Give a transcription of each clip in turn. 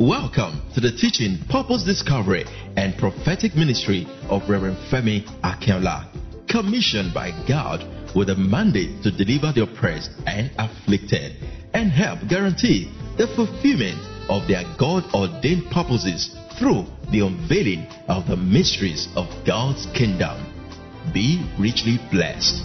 Welcome to the teaching, purpose discovery, and prophetic ministry of Reverend Femi Akinola, commissioned by God with a mandate to deliver the oppressed and afflicted and help guarantee the fulfillment of their God ordained purposes through the unveiling of the mysteries of God's kingdom. Be richly blessed.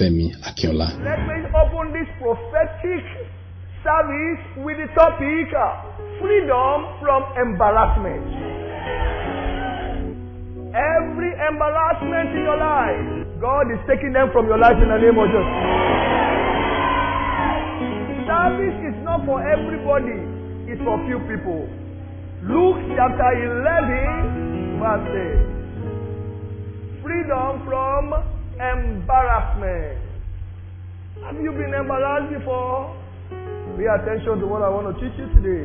Femi Akinola. Let me open this prophetic service with the topic freedom from embarrassment. Every embarrassment in your life, God is taking them from your life in the name of Jesus. Service is not for everybody, it's for few people. Luke chapter 11, verse 8. Freedom from embarrassment. Have you been embarrassed before? Pay attention to what I want to teach you today.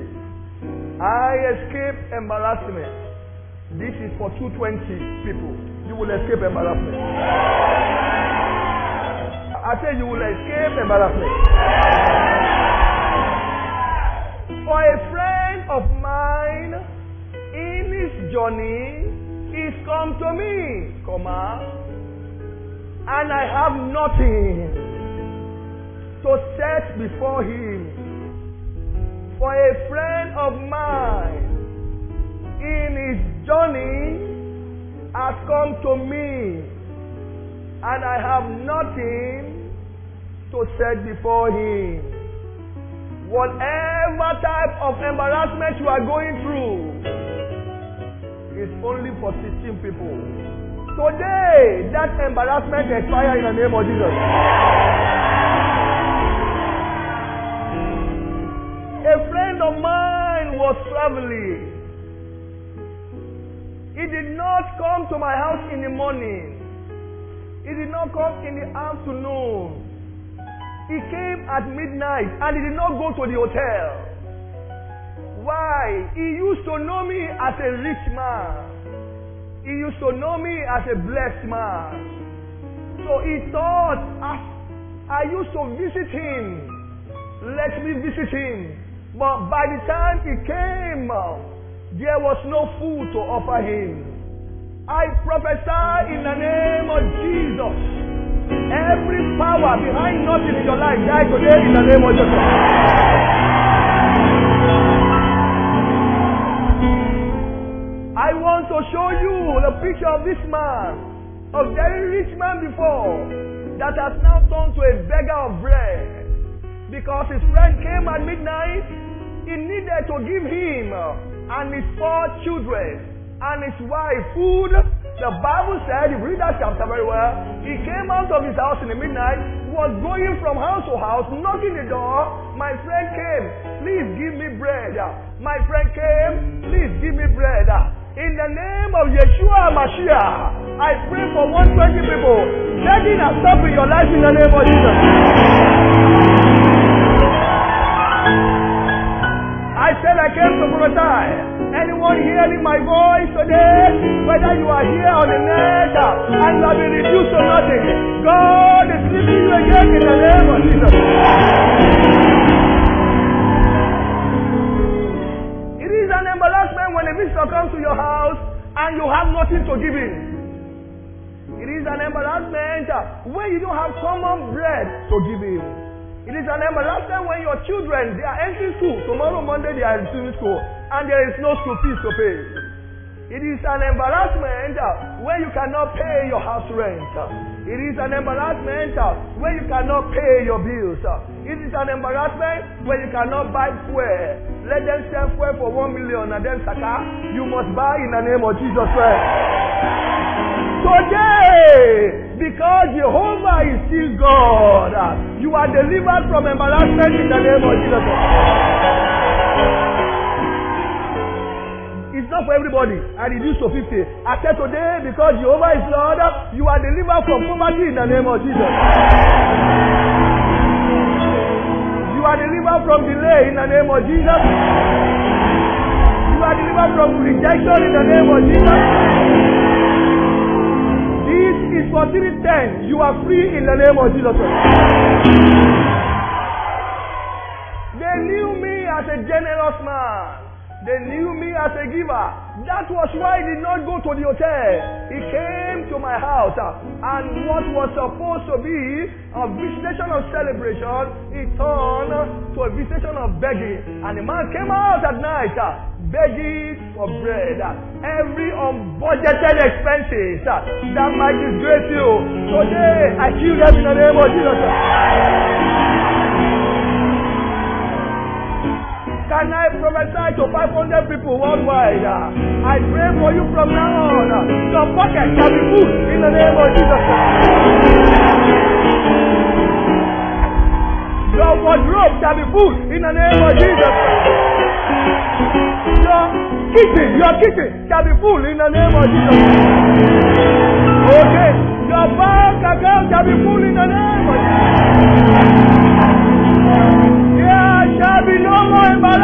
I escape embarrassment. This is for 220 people. You will escape embarrassment. I say you will escape embarrassment. For a friend of mine in his journey, he's come to me, comma, and I have nothing to set before him. For a friend of mine in his journey has come to me, and I have nothing to set before him. Whatever type of embarrassment you are going through is only for 16 people. Today, that embarrassment expire in the name of Jesus. A friend of mine was traveling. He did not come to my house in the morning. He did not come in the afternoon. He came at midnight and he did not go to the hotel. Why? He used to know me as a rich man. He used to know me as a blessed man. So he thought, as I used to visit him, let me visit him. But by the time he came, there was no food to offer him. I prophesy in the name of Jesus. Every power behind nothing in your life die today in the name of Jesus. I want to show you the picture of this man, a very rich man before, that has now turned to a beggar of bread. Because his friend came at midnight, he needed to give him and his four children and his wife food. The Bible said, if you read that chapter very well, he came out of his house in the midnight, was going from house to house, knocking the door. My friend came, please give me bread. My friend came, please of Yeshua Mashiach, I pray for 120 people. Begging and stopping your life in the name of Jesus. I said I came to prophesy. Anyone hearing my voice today, whether you are here on the net and you have been reduced to nothing, God is lifting you again in the name of Jesus. It is an embarrassment when a visitor comes to your house and you have nothing to give him. It is an embarrassment when you don't have common bread to give him. It is an embarrassment when your children they are entering school. Tomorrow Monday they are entering school and there is no school fees to pay. It is an embarrassment when you cannot pay your house rent. It is an embarrassment when you cannot pay your bills. It is an embarrassment when you cannot buy fuel. Let them sell fuel for one million and then saka, you must buy in the name of Jesus Christ. Today, because Jehovah is still God. You are delivered from embarrassment in the name of Jesus. It's not for everybody. I reduce to 50. I said today, because Jehovah is Lord, you are delivered from poverty in the name of Jesus. You are delivered from delay in the name of Jesus. You are delivered from rejection in the name of Jesus is for 310. You are free in the name of Jesus. They knew me as a generous man. They knew me as a giver. That was why he did not go to the hotel. He came to my house. And what was supposed to be a visitation of celebration, he turned to a visitation of begging. And the man came out at night begging for bread, every unbudgeted expenses that might disgrace you. Today, I kill them in the name of Jesus. Can I prophesy to 500 people worldwide? I pray for you from now on. Your pocket shall be full in the name of Jesus. Your wardrobe shall be full in the name of Jesus. Your kitchen, your kitchen shall be full in the name of Jesus. Okay. Your bank account shall be full in the name of Jesus.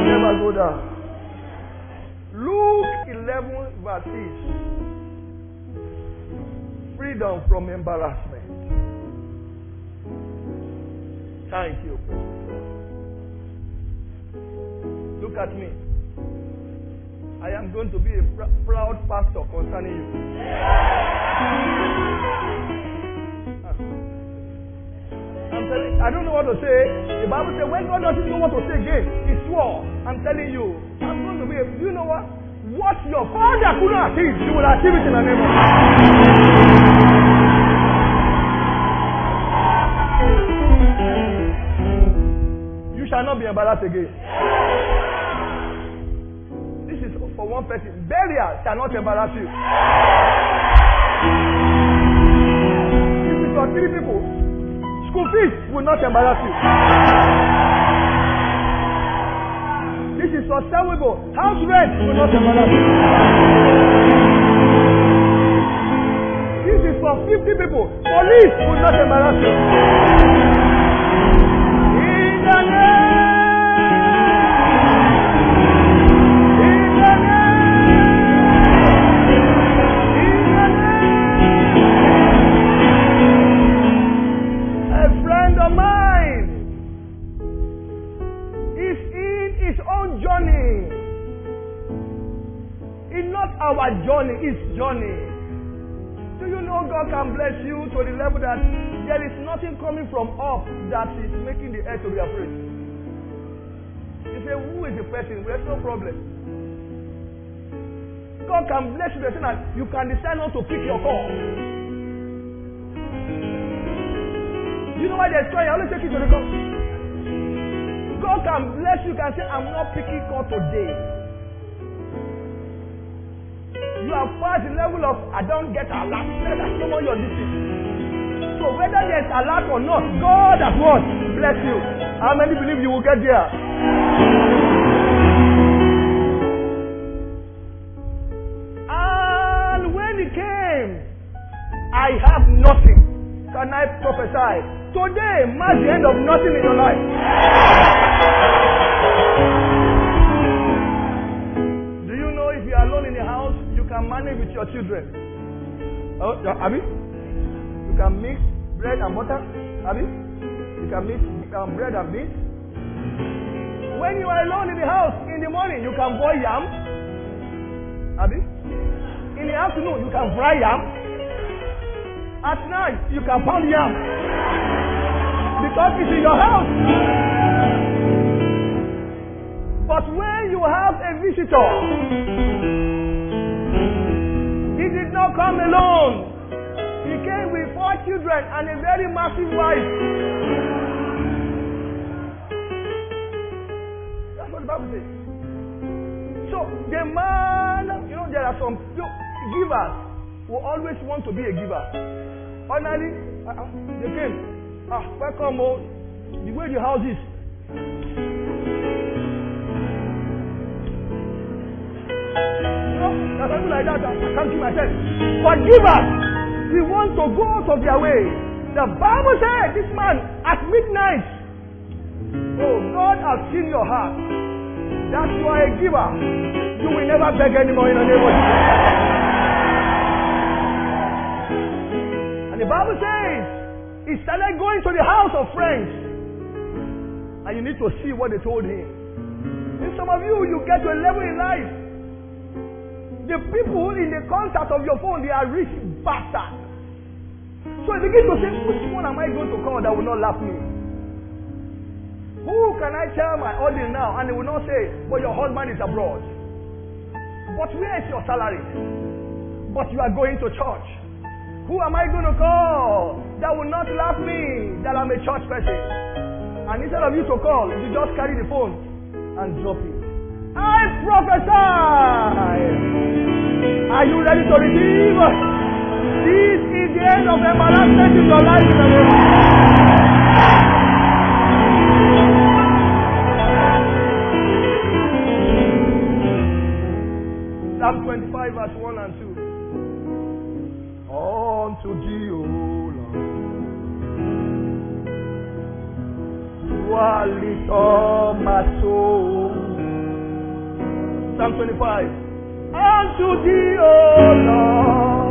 shall never go down. Luke 11 verse 6. Freedom from embarrassment. Thank you, Look at me. I am going to be a pr- proud pastor concerning you. I'm telling I don't know what to say. The Bible says when God doesn't know what to say again, he swore. I'm telling you, I'm going to be a do you know what? What your father could not achieve, you will achieve it in the name of You shall not be embarrassed again. This shall not embarrass you. This is for three people. School fees will not embarrass you. This is people. House rent will not embarrass you. This is for 50 people. Police will not embarrass you. Coming from up that is making the earth to be afraid? You say, Who is the person? There's no problem. God can bless you the thing that you can decide not to pick your call. You know why there's call? I always take you to the call. God can bless you, can say, I'm not picking call today. You have passed the level of I don't get a alert. That's no more your duty. So whether there's alert or not, God has what? Bless you. How many believe you will get there? And when he came, I have nothing. Can I prophesy? Today marks the end of nothing in your life. Do you know if you are alone in the house, you can manage with your children? Oh, Abi? You can mix bread and butter? Abi? You can mix um, bread and beans? When you are alone in the house, in the morning, you can boil yam. Abi? In the afternoon, you can fry yam. At night, you can pound yam. Because it's in your house. But when you have a visitor, he did not come alone. Children and a very massive wife. That's what the Bible says. So the man, you know, there are some givers who always want to be a giver. Finally, uh, uh, they came. Ah, welcome, oh, the way the house is. You know, there's something like that. I can't keep myself. But givers, we want to go out of their way. The Bible said this man at midnight. Oh, God has seen your heart. That you are a giver. You will never beg anymore in the name of Jesus. And the Bible says he started going to the house of friends. And you need to see what they told him. In some of you, you get to a level in life. The people in the contact of your phone, they are rich bastards. So you begin to say, which one am I going to call that will not laugh me? Who can I tell my audience now? And they will not say, but your husband is abroad. But where is your salary? But you are going to church. Who am I going to call that will not laugh me that I'm a church person? And instead of you to call, you just carry the phone and drop it. I prophesy. Are you ready to receive? This is the end of embarrassment in your life of Psalm 25, verse 1 and 2. Unto thee, O Lord, you are little my soul. Psalm 25. Unto thee, O Lord,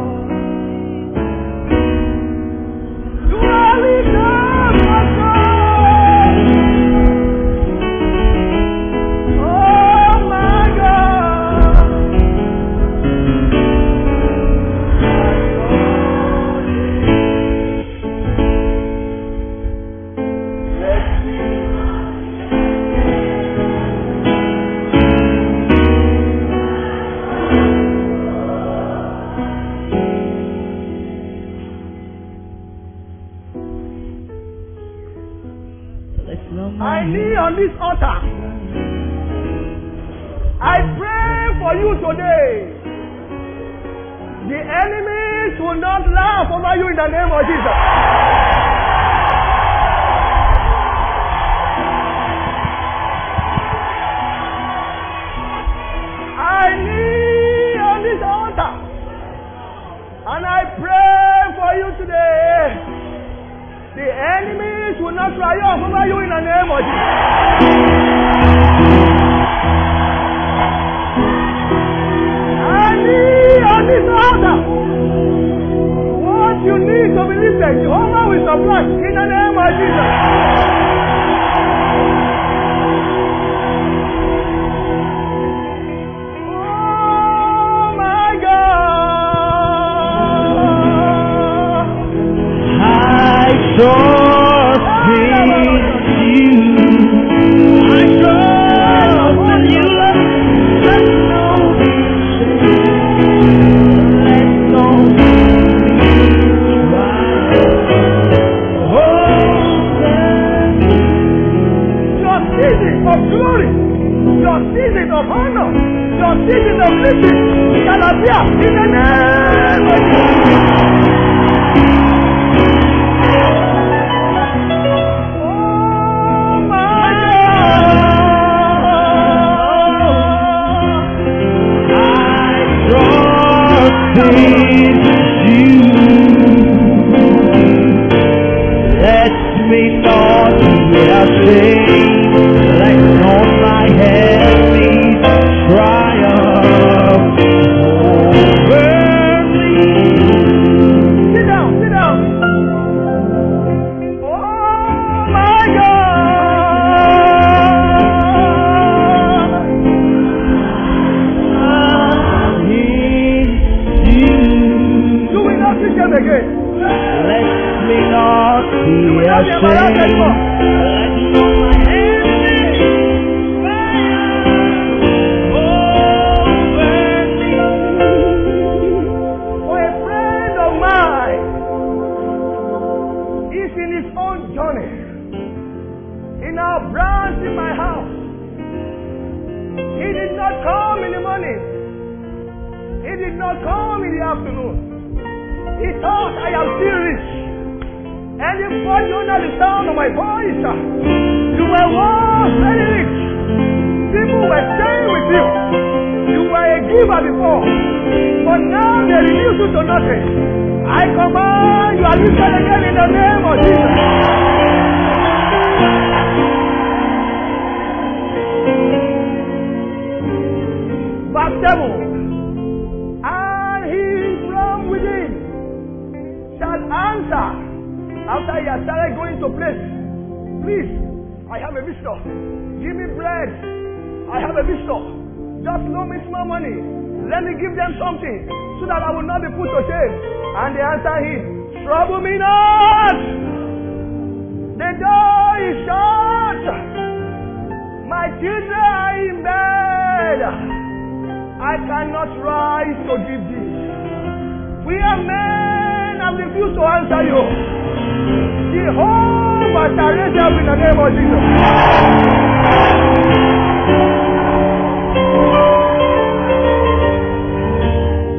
Shall raise up in the name of Jesus.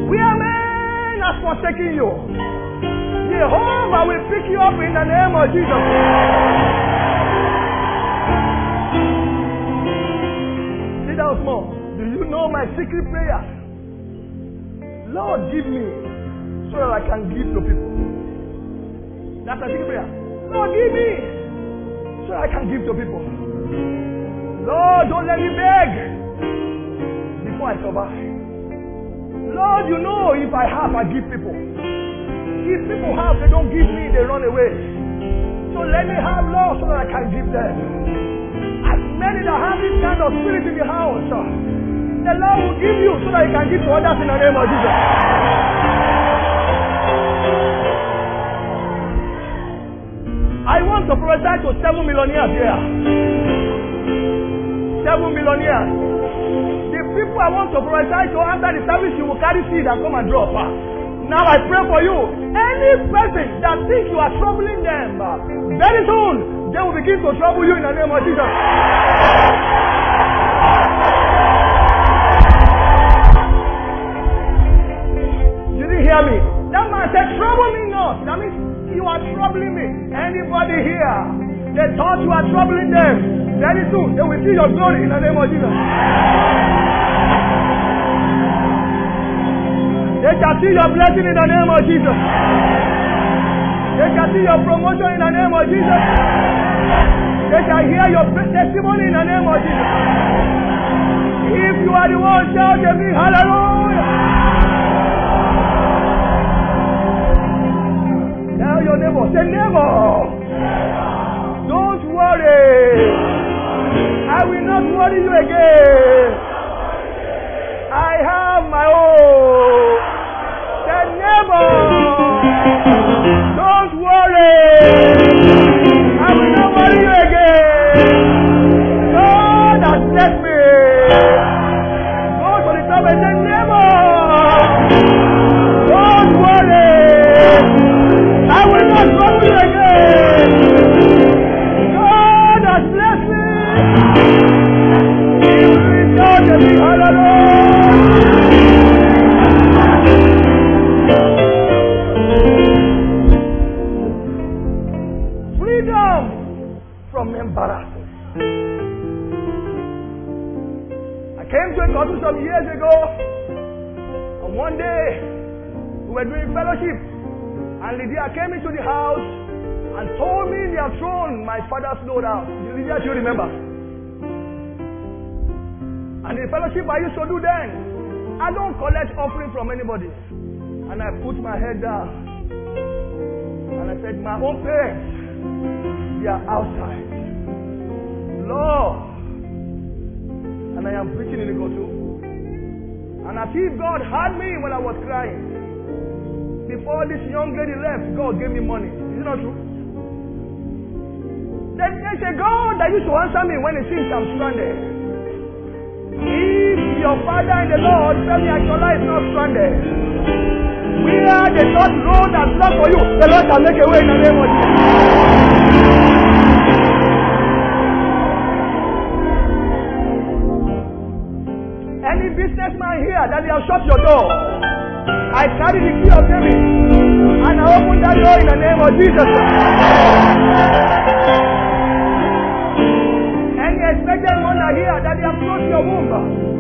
We are men forsaking you. Jehovah will pick you up in the name of Jesus. Sit down small. Do you know my secret prayer? Lord, give me so that I can give to people. That's my secret prayer. Lord, give me so I can give to people. Lord, don't let me beg before I survive. Lord, you know if I have, I give people. If people have, they don't give me, they run away. So let me have Lord so that I can give them. As many that have this kind of spirit in the house, uh, the Lord will give you so that you can give to others in the name of Jesus. To prophesy to seven millionaires here. Seven millionaires. The people I want to prophesy to after the service, you will carry seed and come and drop. Now I pray for you. Any person that thinks you are troubling them, uh, very soon they will begin to trouble you in the name of Jesus. You didn't near me. That man said, Trouble me not. That means you are troubling me. Anybody here, they thought you are troubling them. Very soon, they will see your glory in the name of Jesus. They shall see your blessing in the name of Jesus. They shall see your promotion in the name of Jesus. They shall hear your testimony in the name of Jesus. If you are the one, shout hallelujah. Neighbor, say neighbor. Don't worry. I will not worry you again. I have my own. Say neighbor. Don't worry. I will not worry you again. Were doing fellowship, and Lydia came into the house and told me they have thrown my father's load out. Lydia, you remember? And the fellowship I used to do then, I don't collect offering from anybody. And I put my head down. And I said, My own parents, they are outside. Lord. And I am preaching in the Kotu. And I see God heard me when I was crying. Before this young lady left, God gave me money. Is it not true? Then there's a God that used to answer me when it seems I'm stranded. If your father in the Lord, Femi Akinola, is not stranded, where the Lord road has blocked for you, the Lord shall make a way in the name of Jesus. Businessman here that they have shut your door, I carry the key of David and I open that door in the name of Jesus. Any expected mother here that they have closed your womb,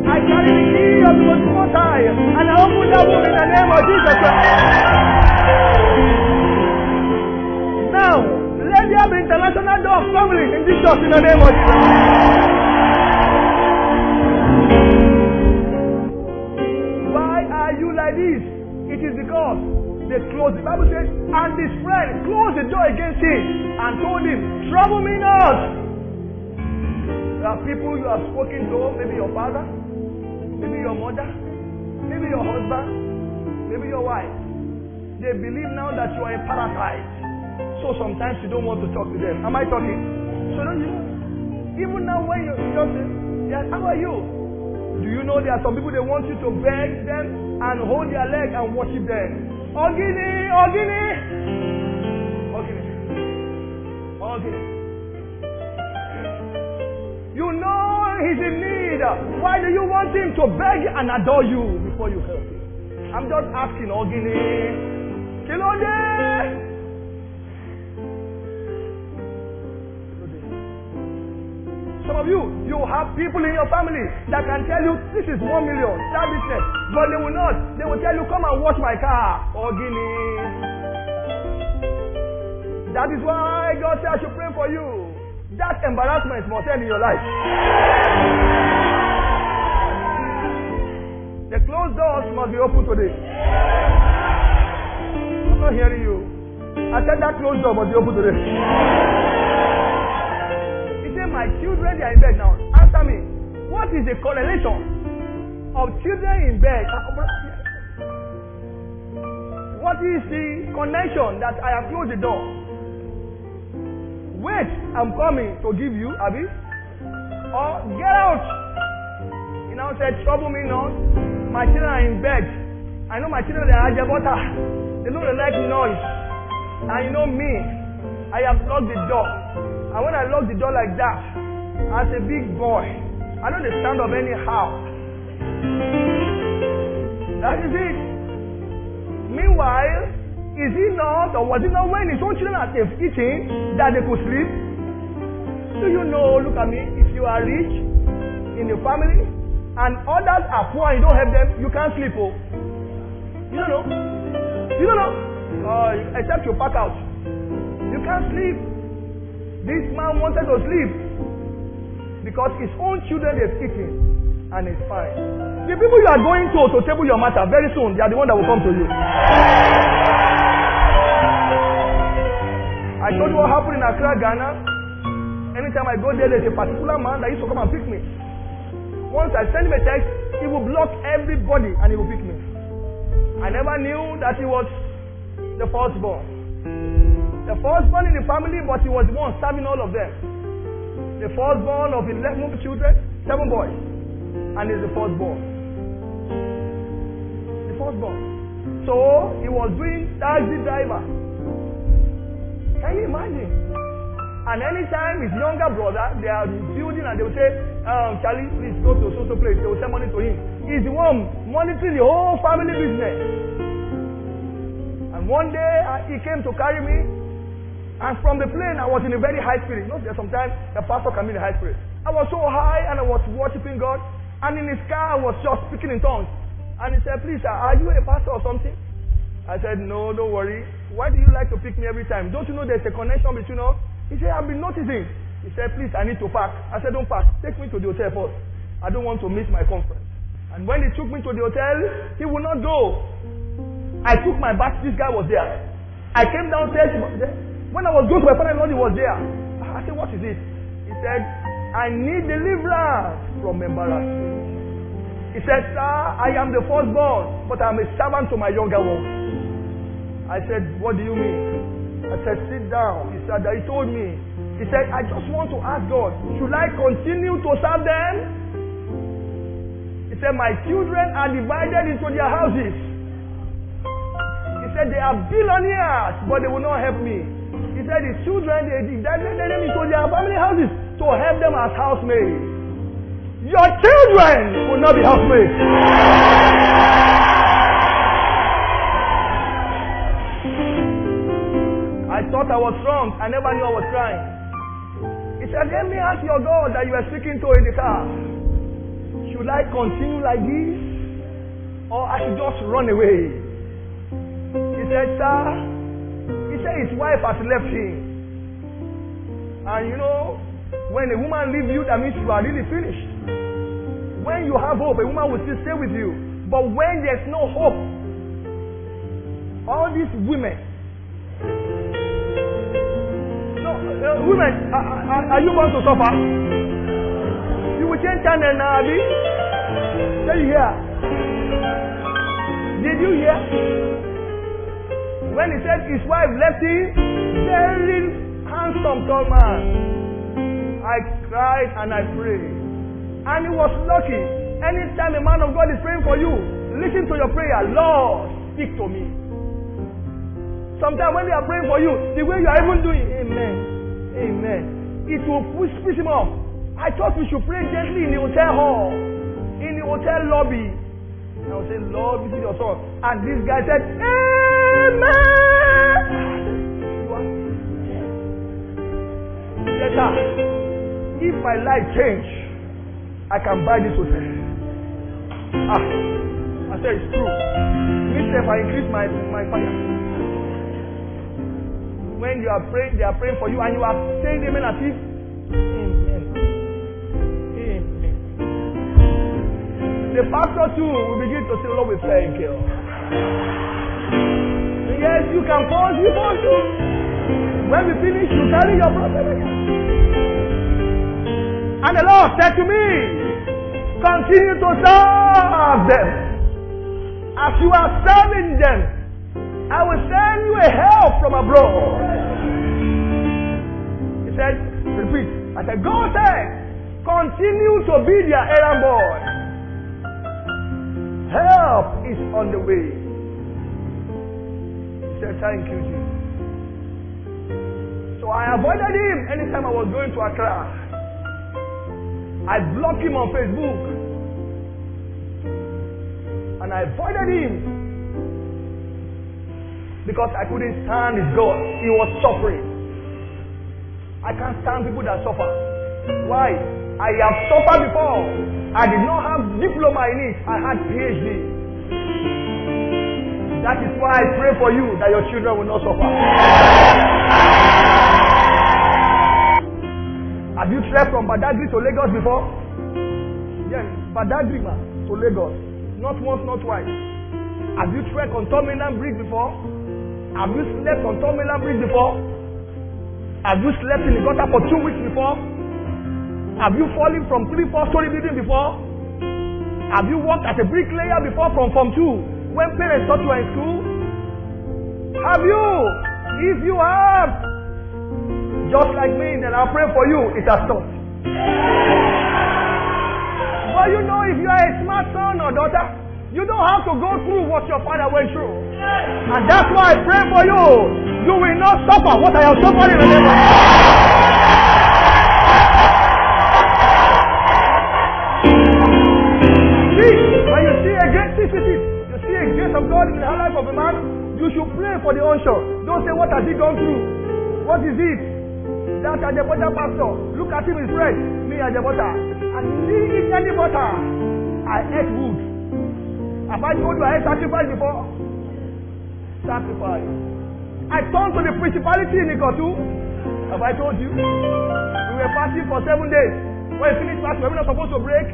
I carry the key of the most High and I open that womb in the name of Jesus. Now, let there be international door of family in this church in the name of Jesus. Are like this? It is because they closed. The Bible says, and his friend closed the door against him and told him, Trouble me not. There are people you have spoken to, maybe your father, maybe your mother, maybe your husband, maybe your wife. They believe now that you are a parasite. So sometimes you don't want to talk to them. Am I talking? So don't you? Even now when you're just yes, how are you? Do you know there are some people they want you to beg them and hold their leg and worship them? Ogini, Ogini, Ogini, Ogini. You know he's in need. Why do you want him to beg and adore you before you help him? I'm just asking, Ogini. Kilode. Some of you, you have people in your family that can tell you this is one million, that business, but they will not. They will tell you, come and wash my car. Ogini. That is why God said I should pray for you. That embarrassment must end in your life. The closed doors must be open today. I'm not hearing you. I said that closed door must be open today. My children they are in bed now. Answer me. What is the correlation of children in bed? What is the connection that I have closed the door? Wait, I'm coming to give you, Abi. Or get out. He now said, Trouble me not. My children are in bed. I know my children they are butter. They know they like noise. And you know me, I have locked the door. And when I lock the door like that, as a big boy, I the sound of any house. That is it. Meanwhile, is it not, or was it not when his own children are eating that they could sleep? Do you know, look at me, if you are rich in your family and others are poor and you don't help them, you can't sleep. Oh. You don't know. You don't know. Uh, except you pack out. You can't sleep. This man wanted to sleep because his own children is eating and it's fine. The people you are going to to table your matter very soon, they are the one that will come to you. I told you what happened in Accra, Ghana. Anytime I go there, there's a particular man that used to come and pick me. Once I send him a text, he will block everybody and he will pick me. I never knew that he was the firstborn. The firstborn in the family, but he was the one serving all of them. The firstborn of 11 children, seven boys. And he's the firstborn. The firstborn. So he was doing taxi driver. Can you imagine? And anytime his younger brother, they are building and they will say, um, Charlie, please go to so so place. They will send money to him. He's the one monitoring the whole family business. And one day uh, he came to carry me. And from the plane, I was in a very high spirit. You know, sometimes the pastor can be in a high spirit. I was so high and I was worshiping God. And in his car, I was just speaking in tongues. And he said, Please, sir, are you a pastor or something? I said, No, don't worry. Why do you like to pick me every time? Don't you know there's a connection between us? He said, I've been noticing. He said, Please, I need to pack. I said, Don't pack. Take me to the hotel first. I don't want to miss my conference. And when he took me to the hotel, he would not go. I took my bag. This guy was there. I came downstairs. When I was going to my father in law, he was there. I said, What is it? He said, I need deliverance from embarrassment. He said, Sir, I am the firstborn, but I'm a servant to my younger one. I said, What do you mean? I said, Sit down. He said, He told me. He said, I just want to ask God, should I continue to serve them? He said, My children are divided into their houses. He said, They are billionaires, but they will not help me. He said, The children, they divided them into their family houses to help them as housemaids. Your children will not be housemaids. I thought I was wrong. I never knew I was crying. He said, Let me ask your God that you were speaking to in the car. Should I continue like this? Or I should just run away? He said, Sir, said his wife has left him. And you know, when a woman leaves you, that means you are really finished. When you have hope, a woman will still stay with you. But when there's no hope, all these women, no, uh, women, are, are, are you going to suffer? You will change channel now, Abi. Did you hear? Did you hear? When he said his wife left him, very handsome tall man. I cried and I prayed. And he was lucky. Anytime a man of God is praying for you, listen to your prayer. Lord, speak to me. Sometimes when they are praying for you, the way you are even doing, Amen. Amen. It will push, push him off. I thought we should pray gently in the hotel hall, in the hotel lobby. And I will say, Lord, visit your son. And this guy said, Amen. Later, if my life change, I can buy this hotel. Ah, I said it's true. If I increase my my fire. When you are praying, they are praying for you, and you are saying amen as if. Amen. Amen. The pastor too will begin to say, Lord, we thank you. Yes, you can pause, you pause. When we finish, you carry your problem again. And the Lord said to me, continue to serve them. As you are serving them, I will send you a help from abroad. He said, repeat. I said, God said, continue to be their errand boy. Help is on the way. Said, thank you, Jesus. So I avoided him anytime I was going to Accra. I blocked him on Facebook. And I avoided him. because I couldn't stand his God. He was suffering. I can't stand people that suffer. Why? I have suffered before. I did not have diploma in it. I had PhD. That is why I pray for you that your children will not suffer. Have you trekked from Badagry to Lagos before? Yes, Badagry man to Lagos. Not once, not twice. Have you trekked on Terminal Bridge before? Have you slept on Terminal Bridge before? Have you slept in the gutter for two weeks before? Have you fallen from three, four story building before? Have you worked as a bricklayer before from Form 2 when parents thought you in school? Have you? If you have, just like me, then I'll pray for you. It has stopped. But you know, if you are a smart son or daughter, you don't have to go through what your father went through. And that's why I pray for you. You will not suffer what I have suffered in the name God in the life of a man, you should pray for the unsure. Don't say, What has he gone through? What is it? That Ajabota pastor, look at him, his friend, me Ajabota. And he eat any butter. I ate wood. Have I told you I ate sacrifice before? Sacrifice. I turned to the principality in Ikotun. Have I told you? We were fasting for seven days. When we finished fasting, we were not supposed to break.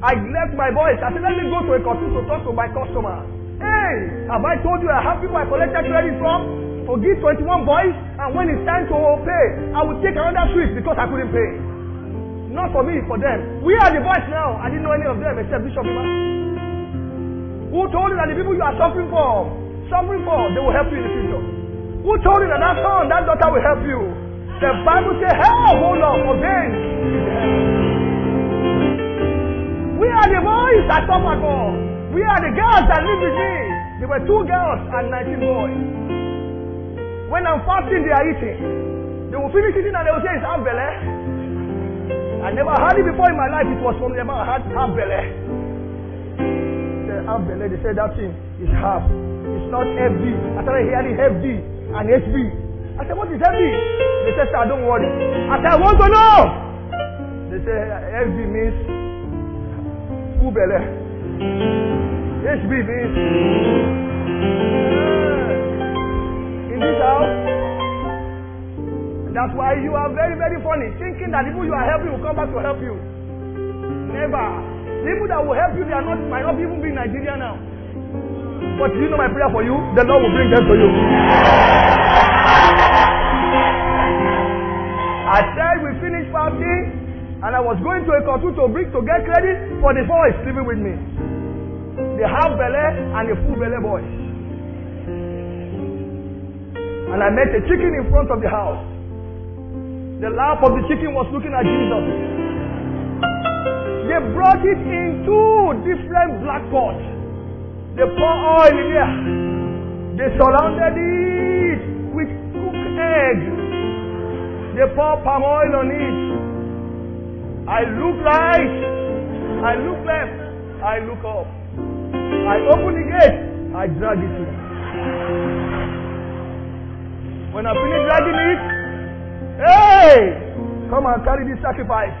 I left my voice. I said, let me go to a Ikotun to talk to my customer. Hey, have I told you I have people I collected credit from? To give 21 boys, and when it's time to pay, I will take another trip because I couldn't pay. Not for me, for them. We are the boys now. I didn't know any of them except Bishop. Who told you that the people you are suffering for, suffering for, they will help you in the future? Who told you that that son, that daughter will help you? The Bible says, help, hold on, for them. We are the boys that suffer for. We are the girls that live with me. There were two girls and 19 boys. When I'm fasting, they are eating. They will finish eating and they will say, it's belly. I never heard it before in my life. It was from the man had belly. They belly. They said that thing is half. It's not FD. I started hearing FD and HB. I said, what is FD? They said, sir, don't worry. I said, I want to know. They say FD means full belly. HB means in this house. That's why you are very, very funny, thinking that people you are helping will come back to help you. Never. People that will help you, they are not might not even be in Nigeria now. But you know my prayer for you, the Lord will bring them to you. I said we finished fasting, and I was going to a country to bring to get credit for the boys living with me. The half belly and the full belly boys. And I met a chicken in front of the house. The lap of the chicken was looking at Jesus. They brought it in two different black pots. They pour oil in there. They surrounded it with cooked egg. They pour palm oil on it. I look right. I look left. I look up. I open the gate. I drag it in. When I finish dragging it, hey, come and carry this sacrifice.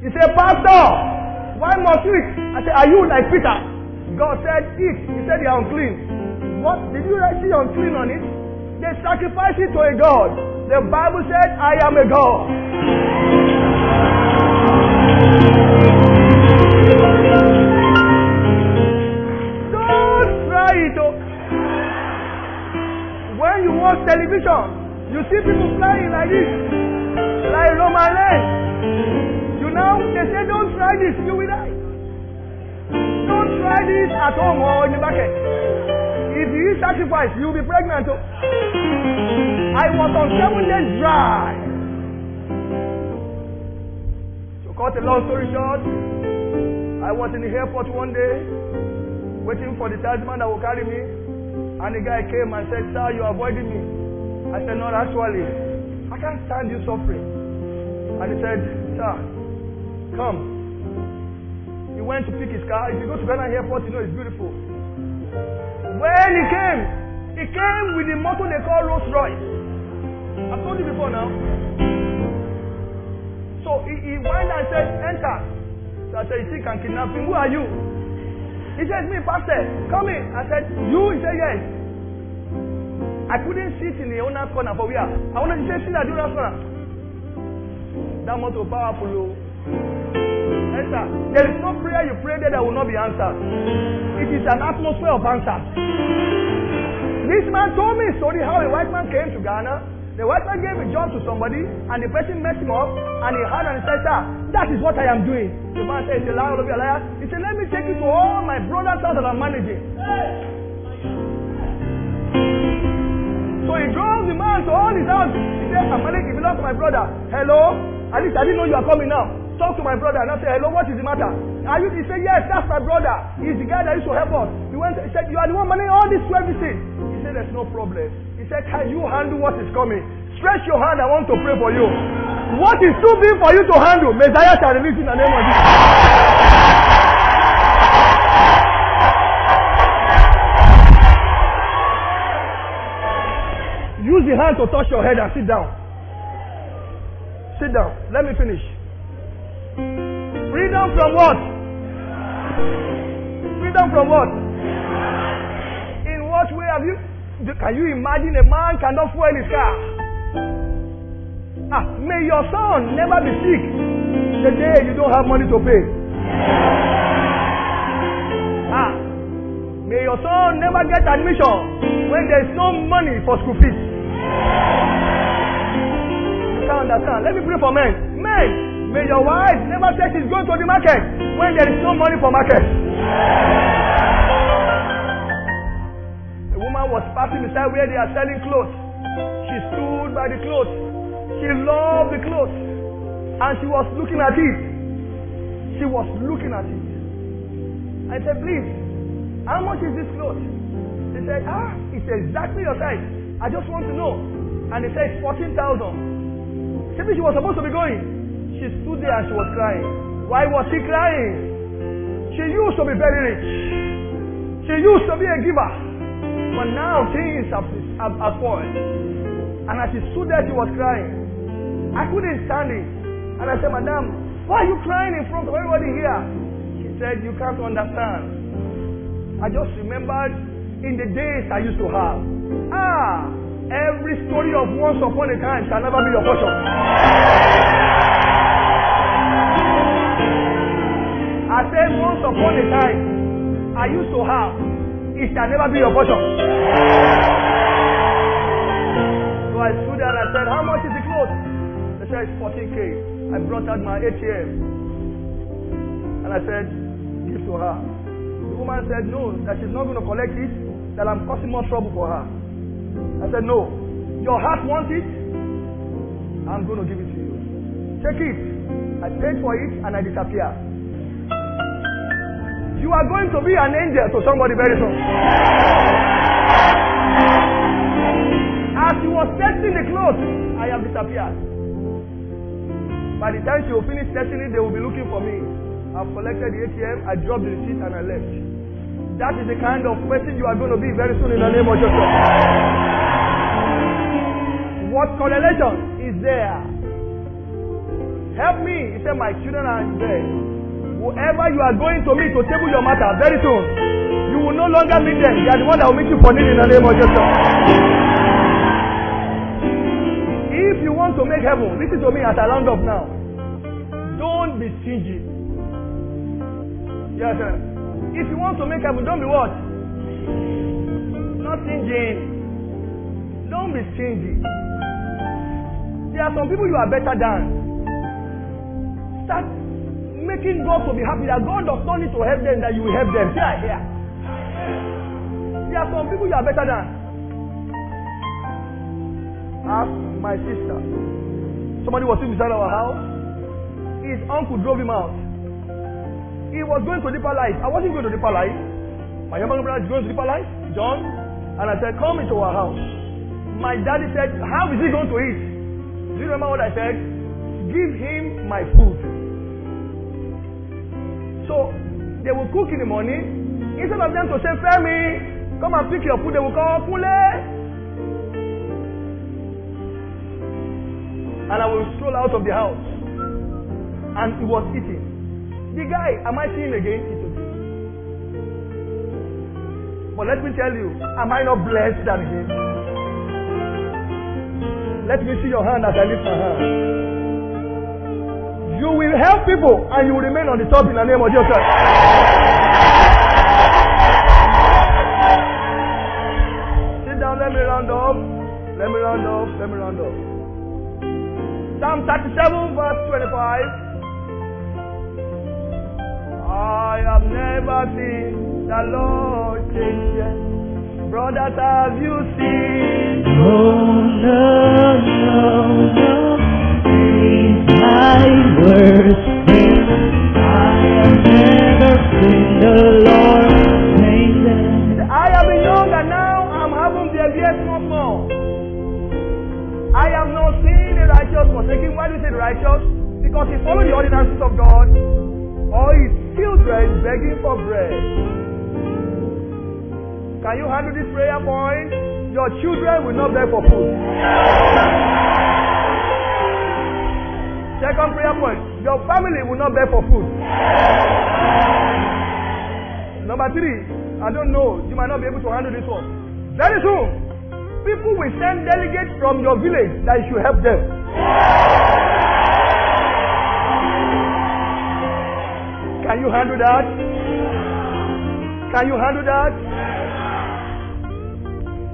He said, Pastor, why must we? I said, Are you like Peter? God said, Eat. He said, You are unclean. What? Did you see unclean on it? They sacrifice it to a God. The Bible said, I am a God. Watch television, you see people flying like this, like Roman Reigns. You know, they say, Don't try this, you will die. Don't try this at home or in the market. If you sacrifice, you'll be pregnant. Oh. I was on seven days dry. To cut a long story short, I was in the airport one day, waiting for the taxman that will carry me. And the guy came and said, Sir, you're avoiding me. I said, No, actually, I can't stand you suffering. And he said, Sir, come. He went to pick his car. If you go to Ghana airport, you know it's beautiful. When he came, He came with the motor they call Rolls Royce. I've told you before now. So he, he went and said, enter. So I said, you think I'm kidnapping? Who are you? He said, me, pastor. Come in. I said, you? He said, yes. I couldn't sit in the owner's corner for where? I wanted to say, sit at the owner's corner. That motor powerful. Oh. Enter. There is no prayer you pray there that will not be answered. It is an atmosphere of answers. This man told me story how a white man came to Ghana. The white man gave a job to somebody, and the person messed him up, and he had and he said, Sir, that is what I am doing. The man said, It's a of you are liar. He said, Let me take you to all my brother's that I'm managing. So he drove the man to all his house. He said, I'm managing, it belongs to my brother. Hello? At least I didn't know you are coming now. Talk to my brother and I said, Hello, what is the matter? Are you he said, Yes, that's my brother. He's the guy that used to help us. He went he said, You are the one managing all these 12 things. He said, There's no problem. He said, Can you handle what is coming? Stretch your hand, I want to pray for you. What is too big for you to handle? Messiah shall release in the name of Jesus. Use the hand to touch your head and sit down. Sit down. Let me finish. Freedom from what? Freedom from what? In what way have you? Can you imagine a man cannot fuel his car? Ah, may your son never be sick the day you don't have money to pay. Ah, may your son never get admission when there is no money for school fees. You can't understand. Let me pray for men. Men, may your wife never say she's going to the market when there is no money for market. Was passing beside where they are selling clothes. She stood by the clothes. She loved the clothes. And she was looking at it. She was looking at it. I said, please, how much is this clothes? She said, ah, it's exactly your size. I just want to know. And he said, it's 14,000. Maybe she was supposed to be going. She stood there and she was crying. Why was she crying? She used to be very rich. She used to be a giver. But now things have, have, have spoiled. And as she stood there, she was crying. I couldn't stand it. And I said, Madam, why are you crying in front of everybody here? She said, You can't understand. I just remembered in the days I used to have. Ah, every story of once upon a time shall never be your portion. I said, once upon a time I used to have, it shall never be your portion. So I stood there and I said, How much is the clothes? They said, It's 14K. I brought out my ATM. And I said, Give to her. The woman said, No, that she's not going to collect it, that I'm causing more trouble for her. I said, No. Your heart wants it, I'm going to give it to you. Take it. I paid for it and I disappear. You are going to be an angel to somebody very soon. As she was testing the clothes, I have disappeared. By the time she will finish testing it, they will be looking for me. I've collected the ATM, I dropped the receipt, and I left. That is the kind of person you are going to be very soon in the name of Jesus. What correlation is there? Help me. He said, My children are there. Whoever you are going to meet to table your matter very soon, you will no longer meet them. They are the one that will meet you for need in the name of Jesus. If you want to make heaven, listen to me as I round up now. Don't be stingy. Yes, sir. If you want to make heaven, don't be what? Not stingy. Don't be stingy. There are some people you are better than. Start making God to be happy that God does not need to help them, that you will help them. Here, here. There are some people you are better than. Ask my sister. Somebody was sitting beside our house. His uncle drove him out. He was going to deeper life. I wasn't going to deeper life. My younger brother is going to deeper life, John. And I said, Come into our house. My daddy said, How is he going to eat? Do you remember what I said? Give him my food. So they will cook in the morning. Instead of them to say, Femi, come and pick your food, they will call Kule. And I will stroll out of the house. And he was eating. The guy, am I seeing again? He me. But let me tell you, am I not blessed than him? Let me see your hand as I lift my hand. You will help people and you will remain on the top in the name of Jesus. Sit down, let me round up. Let me round up. Let me round up. Psalm 37, verse 25. I have never seen the Lord change yet. Brothers, have you seen? Oh, no, no, no. Can you handle this prayer point? Your children will not beg for food. Second prayer point. Your family will not beg for food. Number three, I don't know. You might not be able to handle this one. Very soon, people will send delegates from your village that you should help them. Can you handle that? Can you handle that?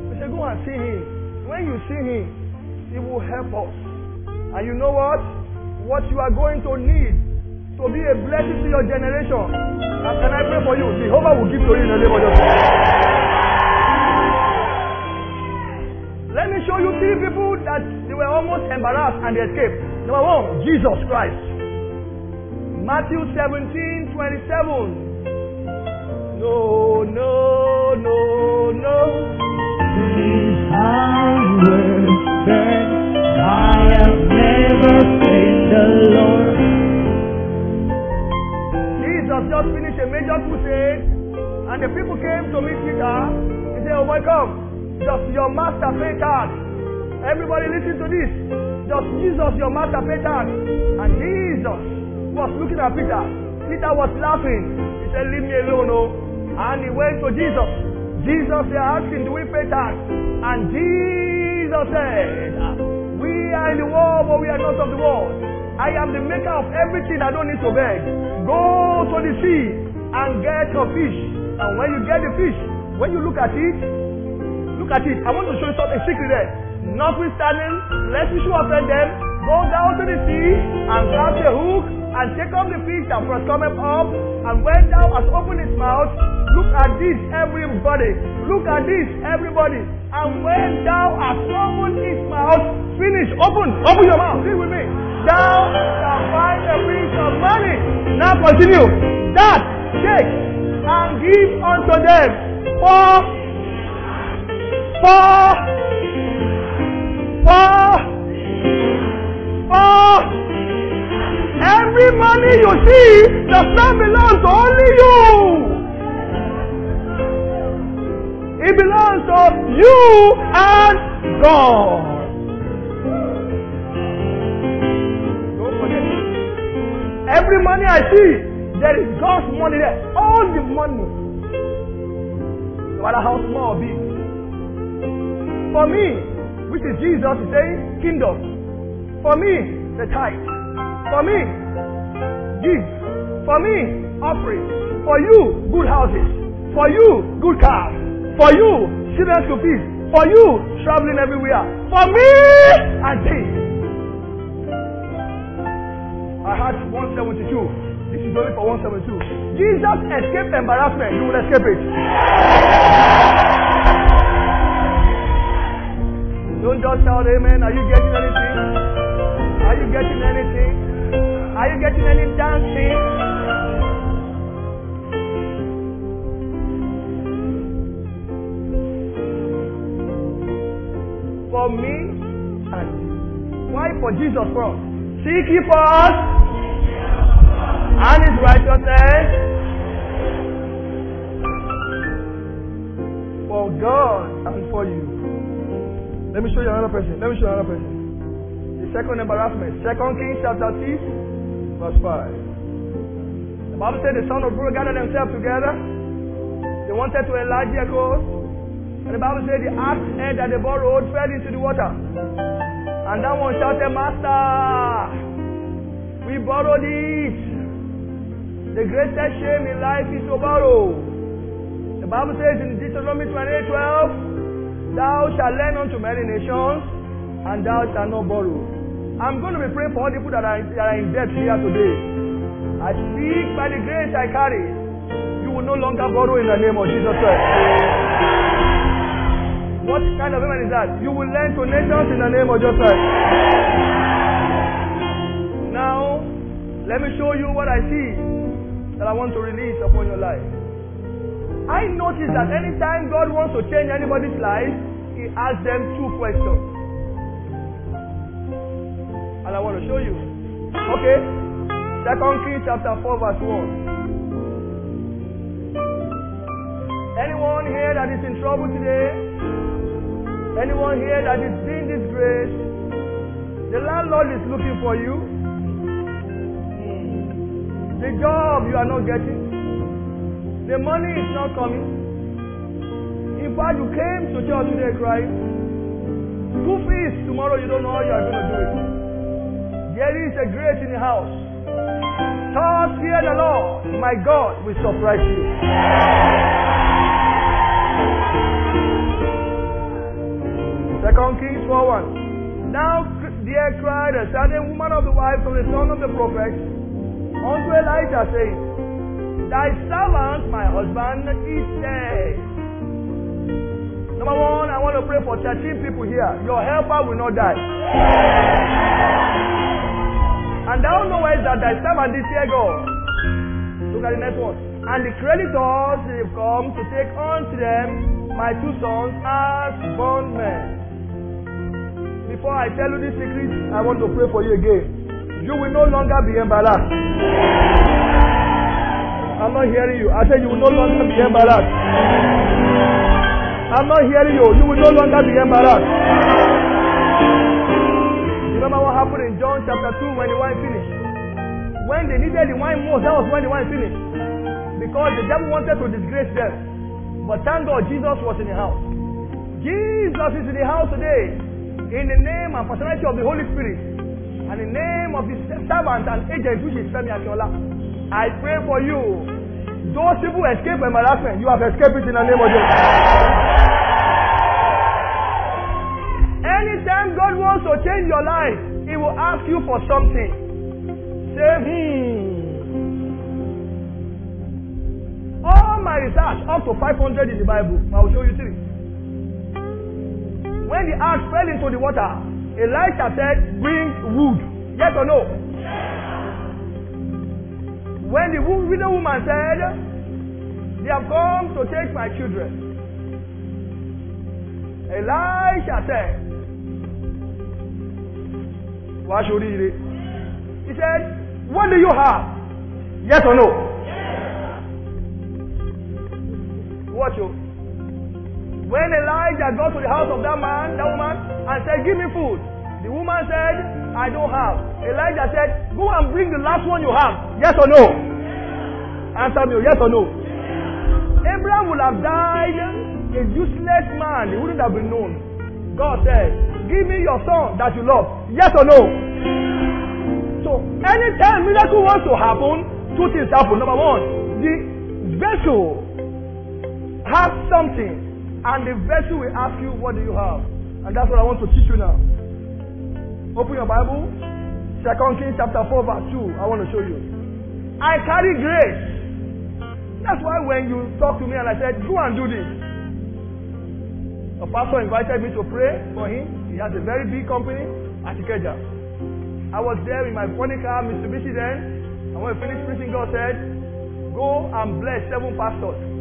We say, go and see him. When you see him, he will help us. And you know what? What you are going to need to be a blessing to your generation. And can I pray for you? Jehovah will give to you in the name of Jesus. Let me show you three people that they were almost embarrassed and they escaped. Number one, Jesus Christ. Matthew 17, 27. No, no, no, no. These my words major crusade and the people came to meet Peter. He said, Oh, welcome. Does your master pay tax? Everybody listen to this. Does Jesus, your master, pay tax? And Jesus was looking at Peter. Peter was laughing. He said, Leave me alone, oh. And he went to Jesus. Jesus they asked him, Do we pay tax? And Jesus said, We are in the world, but we are not of the world. I am the maker of everything I don't need to beg. Go to the sea and get your fish. And when you get the fish, when you look at it, look at it. I want to show you something secret there. Notwithstanding, lest you should offend them, go down to the sea and grab the hook and take up the fish that was coming up. And when thou hast opened his mouth, look at this, everybody. Look at this, everybody. And when thou hast opened his mouth, finish, open, open your mouth. Read with me. Thou shalt find a fish of money. Now continue. That take and give unto them for for for for every money you see does not belong to only you. It belongs to you and God. Every money I see, there is God's money there. All the money. No matter how small or big. For me, which is Jesus is saying, kingdom. For me, the tithe. For me, give. For me, offering. For you, good houses. For you, good cars. For you, children to feed. For you, traveling everywhere. For me, and things. I had 172. This is only for 172. Jesus escaped embarrassment. You will escape it. Don't just shout amen. Are you getting anything? Are you getting anything? Are you getting any dancing? For me and. Why for Jesus first? Seek ye first and his righteousness. For God and for you. Let me show you another person. Let me show you another person. The second embarrassment. Second Kings chapter 6, verse 5. The Bible said the son of Brewer gathered themselves together. They wanted to enlarge their cause. And the Bible said the axe head that they borrowed fell into the water. And that one shouted, Master, we borrowed it. The greatest shame in life is to borrow. The Bible says in Deuteronomy 28 12, Thou shalt lend unto many nations, and thou shalt not borrow. I'm going to be praying for all the people that are, that are in debt here today. I speak by the grace I carry. You will no longer borrow in the name of Jesus Christ. What kind of woman is that? You will lend to nations in the name of Jesus. Now, let me show you what I see that I want to release upon your life. I notice that anytime God wants to change anybody's life, He asks them two questions. And I want to show you. Okay? Second Kings chapter 4, verse 1. Anyone here that is in trouble today? Anyone here that is being disgraced? The landlord is looking for you. The job you are not getting. The money is not coming. In fact, you came to church today crying. School fees tomorrow, you don't know how you are going to do it. There is a grace in the house. Thus fear the Lord, my God will surprise you. Second Kings 4 1. Now there cried a certain woman of the wife of the son of the prophet unto Elijah, saying, Thy servant, my husband, is dead. Number one, I want to pray for 13 people here. Your helper will not die. And thou knowest that thy servant is here, God. Look at the next one. And the creditors have come to take unto them my two sons as bondmen. Before I tell you this secret, I want to pray for you again. You will no longer be embarrassed. I'm not hearing you. I said you will no longer be embarrassed. I'm not hearing you. You will no longer be embarrassed. Remember what happened in John chapter 2 when the wine finished? When they needed the wine most, that was when the wine finished. Because the devil wanted to disgrace them. But thank God Jesus was in the house. Jesus is in the house today. In the name and personality of the Holy Spirit. And the name of the servant and agent which is Femi Akiola. I pray for you. Those people escape embarrassment. You have escaped it in the name of Jesus. Anytime God wants to change your life, He will ask you for something. Say, hmm. All my research, up to 500 in the Bible, I will show you three. When the ark fell into the water, Elijah said, Bring wood. Yes or no? When the widow woman said, They have come to take my children. Elisha said, Why should he read? He said, What do you have? Yes or no? Watch you. When Elijah got to the house of that man, that woman, and said, Give me food. The woman said, I don't have. Elijah said, Go and bring the last one you have. Yes or no? Answer me, yes or no? Abraham would have died a useless man. He wouldn't have been known. God said, Give me your son that you love. Yes or no? So, anytime miracle wants to happen, two things happen. Number one, the vessel has something, and the vessel will ask you, What do you have? And that's what I want to teach you now. Open your Bible. Second Kings chapter 4, verse 2. I want to show you. I carry grace. That's why when you talk to me and I said, Go and do this. A pastor invited me to pray for him. He has a very big company at. I was there in my funny car, Mitsubishi then. And when I finished preaching, God said, Go and bless seven pastors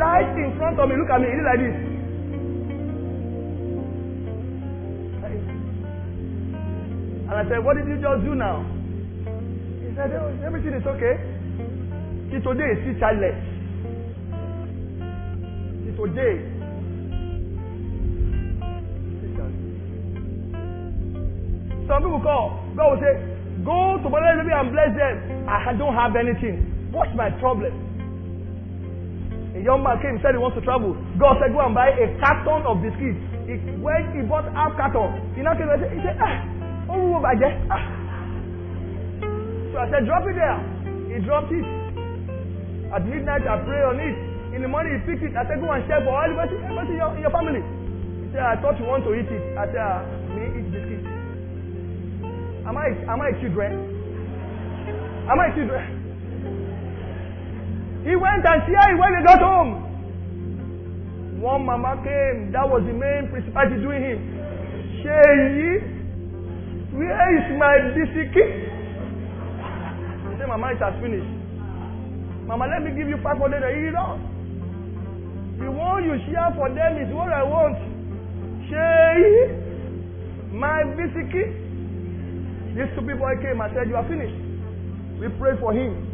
light in front of me. Look at me. Is it like this? And I said, What did you just do now? He said, oh, Everything is okay. See, today is a childless. See, today. Some people call. God will say, Go to Bangladesh and bless them. I don't have anything. What's my problem? A young man came, said he wants to travel. God said, Go and buy a carton of biscuits. He, when he bought half carton, he now came and said, he said Ah, oh, my ah. So I said, Drop it there. He dropped it. At midnight, I pray on it. In the morning, he picked it. I said, Go and share for all in your, in your family. He said, I thought you want to eat it. I said, ah, Me eat biscuits. Am I, am I children? Am I children? He went and shared when he got home. One mama came. That was the main principality doing him. Sheyi, where is my biscuit? He said, Mama, it has finished. Mama, let me give you 500 a know. The one you share for them is what I want. Sheyi, my biscuit. These two people came and said, You are finished. We prayed for him.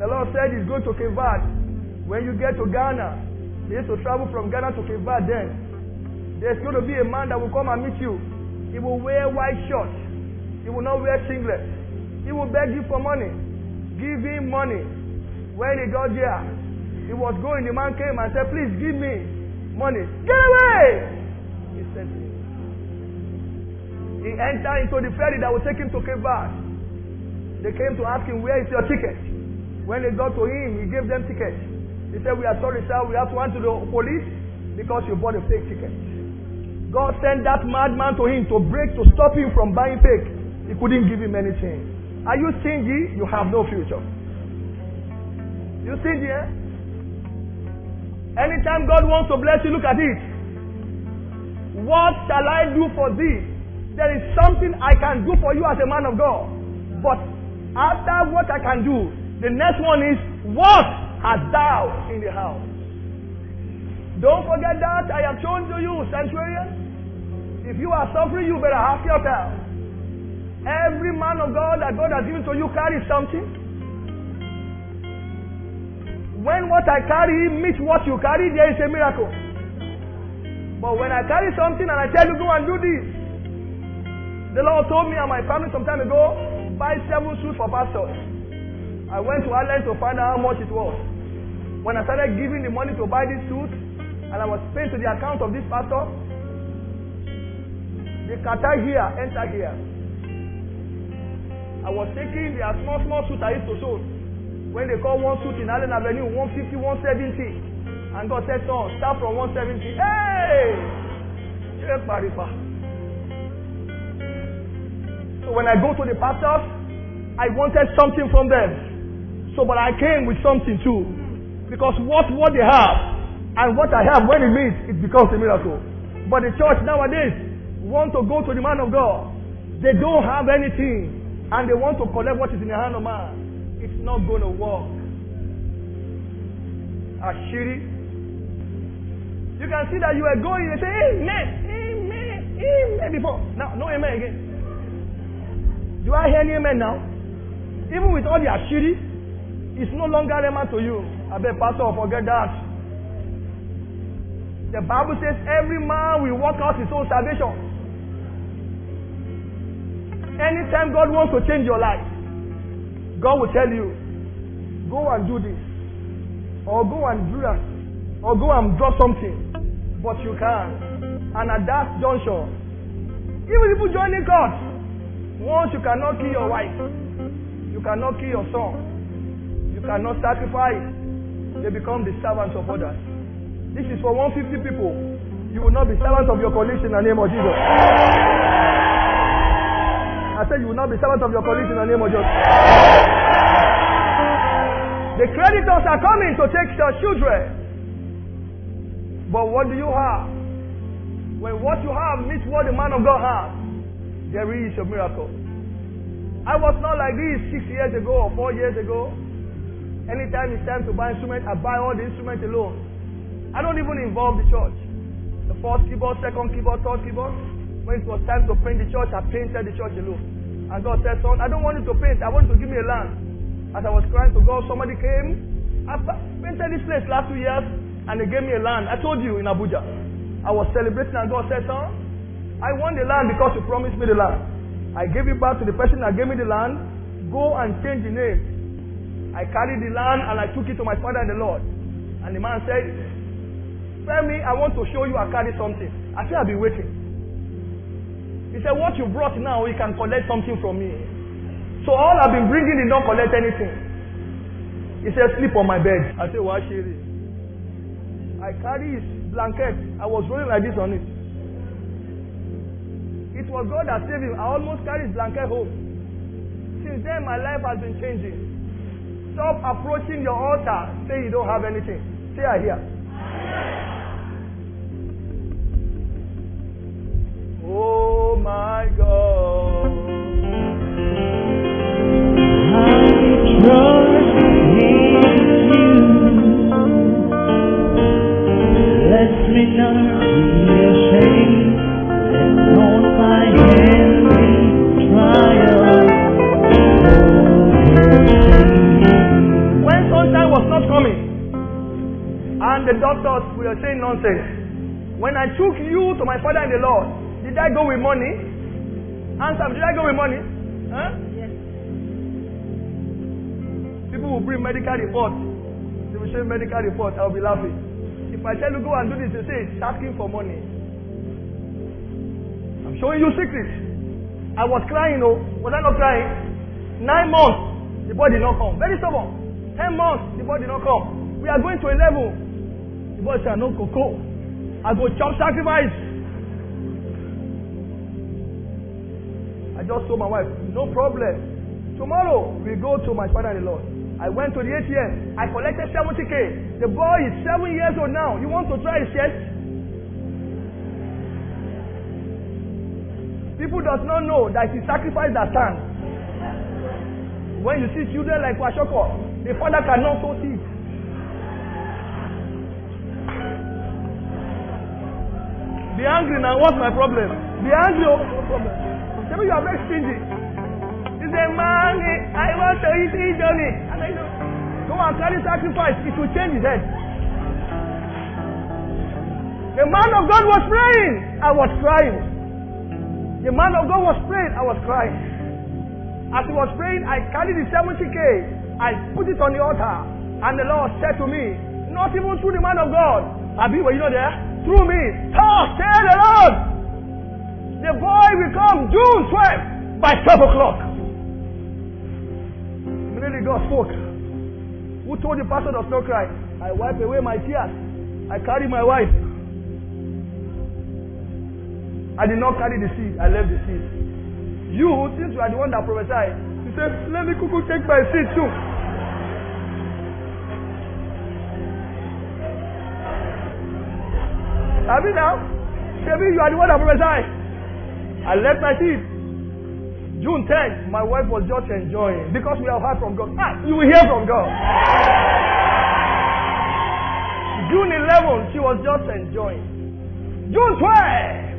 The Lord said he's going to Kevad. When you get to Ghana, he has to travel from Ghana to Kevad then. There's going to be a man that will come and meet you. He will wear white shirt. He will not wear singlet. He will beg you for money. Give him money. When he got there, he was going. The man came and said, Please give me money. Get away! He said, he entered into the ferry that will take him to Cape They came to ask him, Where is your ticket? When they got to him, he gave them tickets. He said, We are sorry, sir, we have to answer the police because you bought a fake ticket. God sent that madman to him to break, to stop him from buying fake. He couldn't give him anything. Are you stingy? You have no future. You stingy, eh? Anytime God wants to bless you, look at it. What shall I do for thee? there is something I can do for you as a man of God. But after what I can do, the next one is, what hast thou in the house? Don't forget that I have shown to you, centurion. If you are suffering, you better ask yourself. Every man of God that God has given to you carries something. When what I carry meets what you carry, there is a miracle. But when I carry something and I tell you, go and do this, the Lord told me and my family some time ago, buy seven suits for pastors. I went to Ireland to find out how much it was. When I started giving the money to buy this suit, and I was paying to the account of this pastor, the kata here enter here. I was taking the small, small suit I used to sew. When they call one suit in Allen Avenue, 150, 170. And God said, son, start from 170. Hey! So when I go to the pastors, I wanted something from them. So, but I came with something too. Because what, what they have and what I have, when it meets, it becomes a miracle. But the church nowadays want to go to the man of God. They don't have anything and they want to collect what is in the hand of man. It's not going to work. Ashiri. You can see that you are going, they say, Amen, Amen, Amen before. Now, no Amen again. Do I hear any amen now? Even with all the ashiri, it's no longer relevant to you. I bet pastor forget that. The Bible says every man will work out his own salvation. Anytime God wants to change your life, God will tell you, go and do this, or go and do that, or go and draw something. But you can. And at that juncture, even people joining God, once you cannot kill your wife, you cannot kill your son, you cannot sacrifice, they become the servants of others. This is for 150 people. You will not be servants of your colleagues in the name of Jesus. I said you will not be servants of your colleagues in the name of Jesus. The creditors are coming to take your children. But what do you have? When what you have meets what the man of God has, there is a miracle. I was not like this six years ago or four years ago. Anytime it's time to buy instrument, I buy all the instruments alone. I don't even involve the church. The first keyboard, second keyboard, third keyboard. When it was time to paint the church, I painted the church alone. And God said, son, I don't want you to paint. I want you to give me a land. As I was crying to God, somebody came. I painted this place last two years and they gave me a land. I told you in Abuja. I was celebrating and God said, son, I want the land because you promised me the land. I gave it back to the person that gave me the land. Go and change the name. I carried the land and I took it to my father the Lord. And the man said, Femi, I want to show you I carry something. I said, I've been waiting. He said, What you brought now, you can collect something from me. So all I've been bringing did not collect anything. He said, Sleep on my bed. I said, Why, Sherry? I carry his blanket. I was rolling like this on it. It was God that saved him. I almost carried his blanket home. Since then, my life has been changing. Stop approaching your altar. Say you don't have anything. Say I hear. Oh my God. The doctors were saying nonsense, when I took you to my father in the Lord, did I go with money? Answer, did I go with money? Huh? Yes. People will bring medical reports. They will show medical reports. I'll be laughing. If I tell you go and do this, they say it's asking for money. I'm showing you secrets. I was crying, oh, was I not crying? Nine months, the boy did not come. Very stubborn. Ten months, the boy did not come. We are going to a level. The boy said, no cocoa. I go chop sacrifice. I just told my wife, no problem. Tomorrow we go to my father in law. I went to the ATM. I collected 70k. The boy is seven years old now. You want to try his chest? People does not know that it's sacrifice that stands. When you see children like Washoko, the father cannot so teach. Be angry now. What's my problem? Be angry. Oh, no problem. Tell me you are very stingy. He said, man, I want to eat Johnny. And I know. Go and carry sacrifice. It will change his head. The man of God was praying. I was crying. The man of God was praying. I was crying. As he was praying, I carried the 70k. I put it on the altar. And the Lord said to me, not even through the man of God. Abi, were you not there? Through me. Talk, say the Lord. The boy will come June 12th by 12 o'clock. Immediately God spoke. Who told the pastor does not cry? I wipe away my tears. I carry my wife. I did not carry the seed. I left the seed. You, since you are the one that prophesied, you said, let me cuckoo take my seed too. Have you now? Maybe you are the one that prophesied. I left my seed. June 10th, my wife was just enjoying because we have heard from God. Ah, you will hear from God. June 11th, she was just enjoying. June 12th,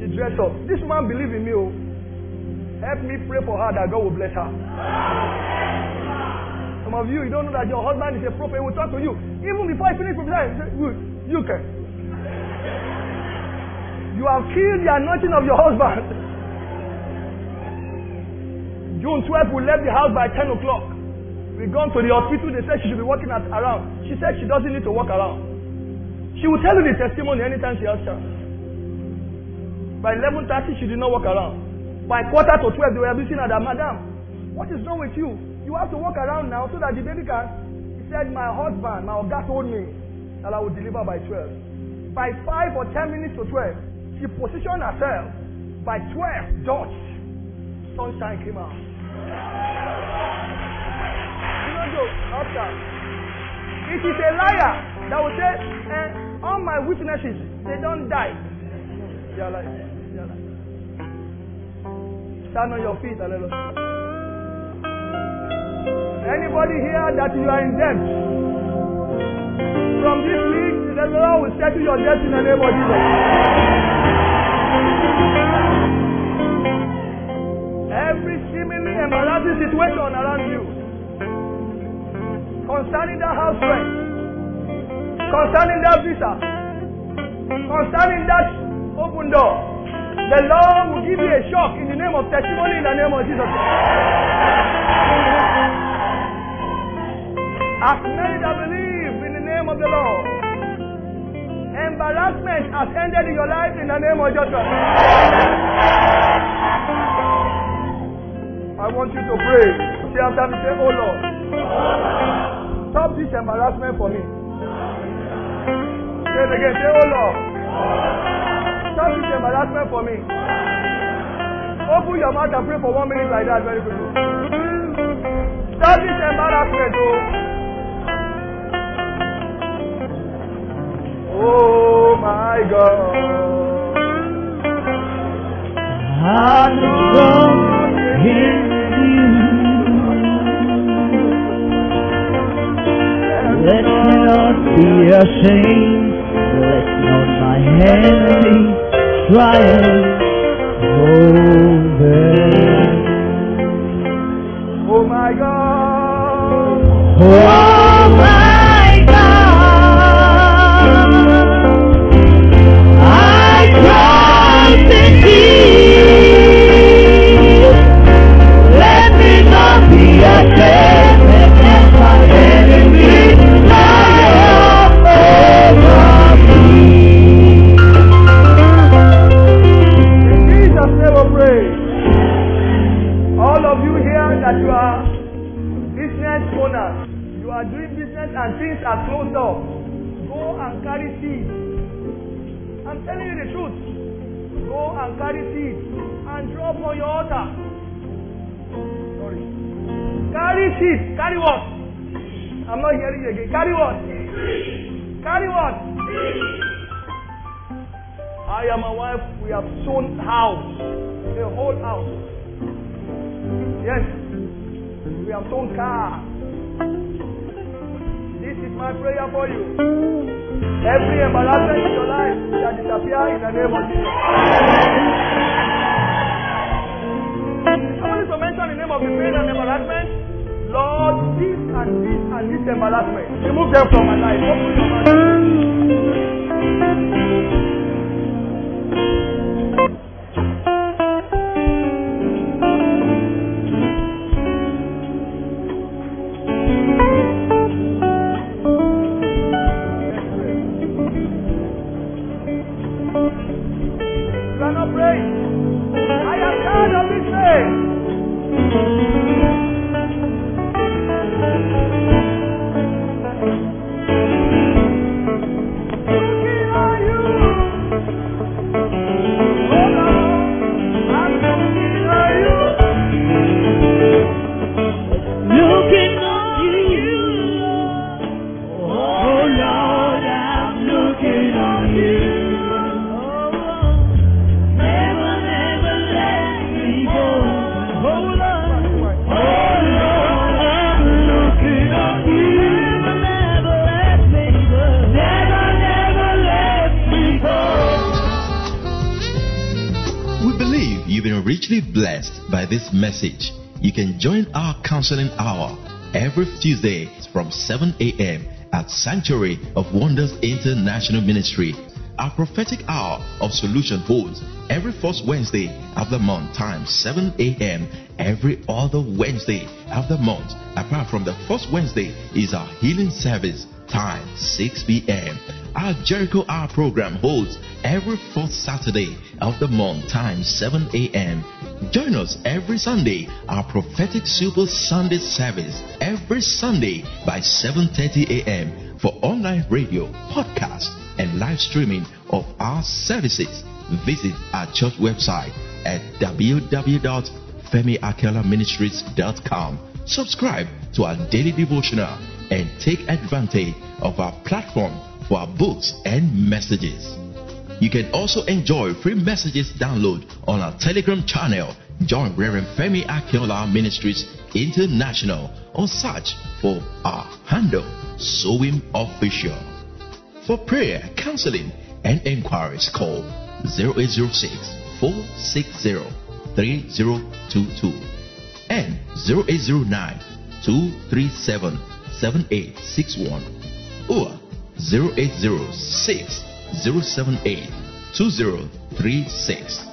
she dressed up. This man believe in me. Oh. Help me pray for her that God will bless her. Some of you, you don't know that your husband is a prophet. He will talk to you. Even before he finish prophesying, you can. You have killed the anointing of your husband. June 12th, we left the house by 10 o'clock. We gone to the hospital. They said she should be walking at, around. She said she doesn't need to walk around. She will tell you the testimony anytime she has chance. By 11.30, she did not walk around. By quarter to 12, they were at her, Madam, what is wrong with you? You have to walk around now so that the baby can. He said, My husband, my God told me that I would deliver by 12. By 5 or 10 minutes to 12, she positioned herself. By 12, George, sunshine came out. You know, Joe, after. It is a liar that will say, eh, all my witnesses, they don't die. They are like, they are like. Stand on your feet let. Anybody here that you are in debt? From this week, the Lord will settle your debt in the name of Jesus. Every seemingly embarrassing situation around you, concerning that house rent, concerning that visa, concerning that open door, The Lord will give you a shock in the name of testimony in the name of Jesus. As many that believe in the name of the Lord, embarrassment has ended in your life in the name of Jesus. I want you to pray. Say after me, say, Oh Lord, stop this embarrassment for me. Say it again, say, Oh Lord, stop this embarrassment for me. Open your mouth and pray for one minute like that very quickly. Stop this embarrassment, oh. Oh my God. Strong in you. Let me not be ashamed. Let not my enemy triumph over. Oh my God. Oh you are doing business and things are closed up. Go and carry seed. I'm telling you the truth. Go and carry seed and drop on your altar. Sorry. Carry seed. Carry what? I'm not hearing you again. Carry what? Carry what? I and my wife, we have sown house, a whole house. Yes, we have sown car. This is my prayer for you. Every embarrassment in your life shall disappear in the name of Jesus. You to mention the name of the pain and embarrassment. Lord, this and this and this embarrassment, remove them from my life. Open your mouth. Richly blessed by this message. You can join our counseling hour every Tuesday from 7 a.m. at Sanctuary of Wonders International Ministry. Our prophetic hour of solution holds every first Wednesday of the month, time 7 a.m. Every other Wednesday of the month, apart from the first Wednesday, is our healing service, time 6 p.m. Our Jericho Hour program holds every fourth Saturday of the month, time 7 a.m. Join us every Sunday, our prophetic Super Sunday service, every Sunday by 7:30 a.m. for online radio, podcast, and live streaming of our services. Visit our church website at www.femiakinolaministries.com. Subscribe to our daily devotional and take advantage of our platform for our books and messages. You can also enjoy free messages download on our Telegram channel. Join Reverend Femi Akinola Ministries International or search for our handle Sowim Official. For prayer, counseling, and inquiries, call 0806 460 3022 and 0809 237 7861 or 0806 078 2036.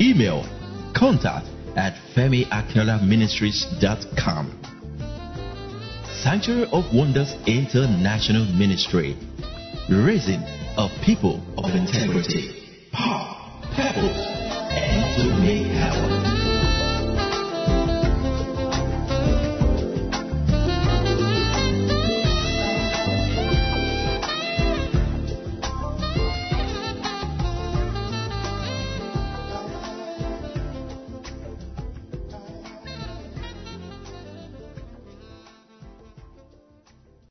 Email contact at femiakinola ministries.com. Sanctuary of Wonders International Ministry, raising a people of integrity, power, purpose,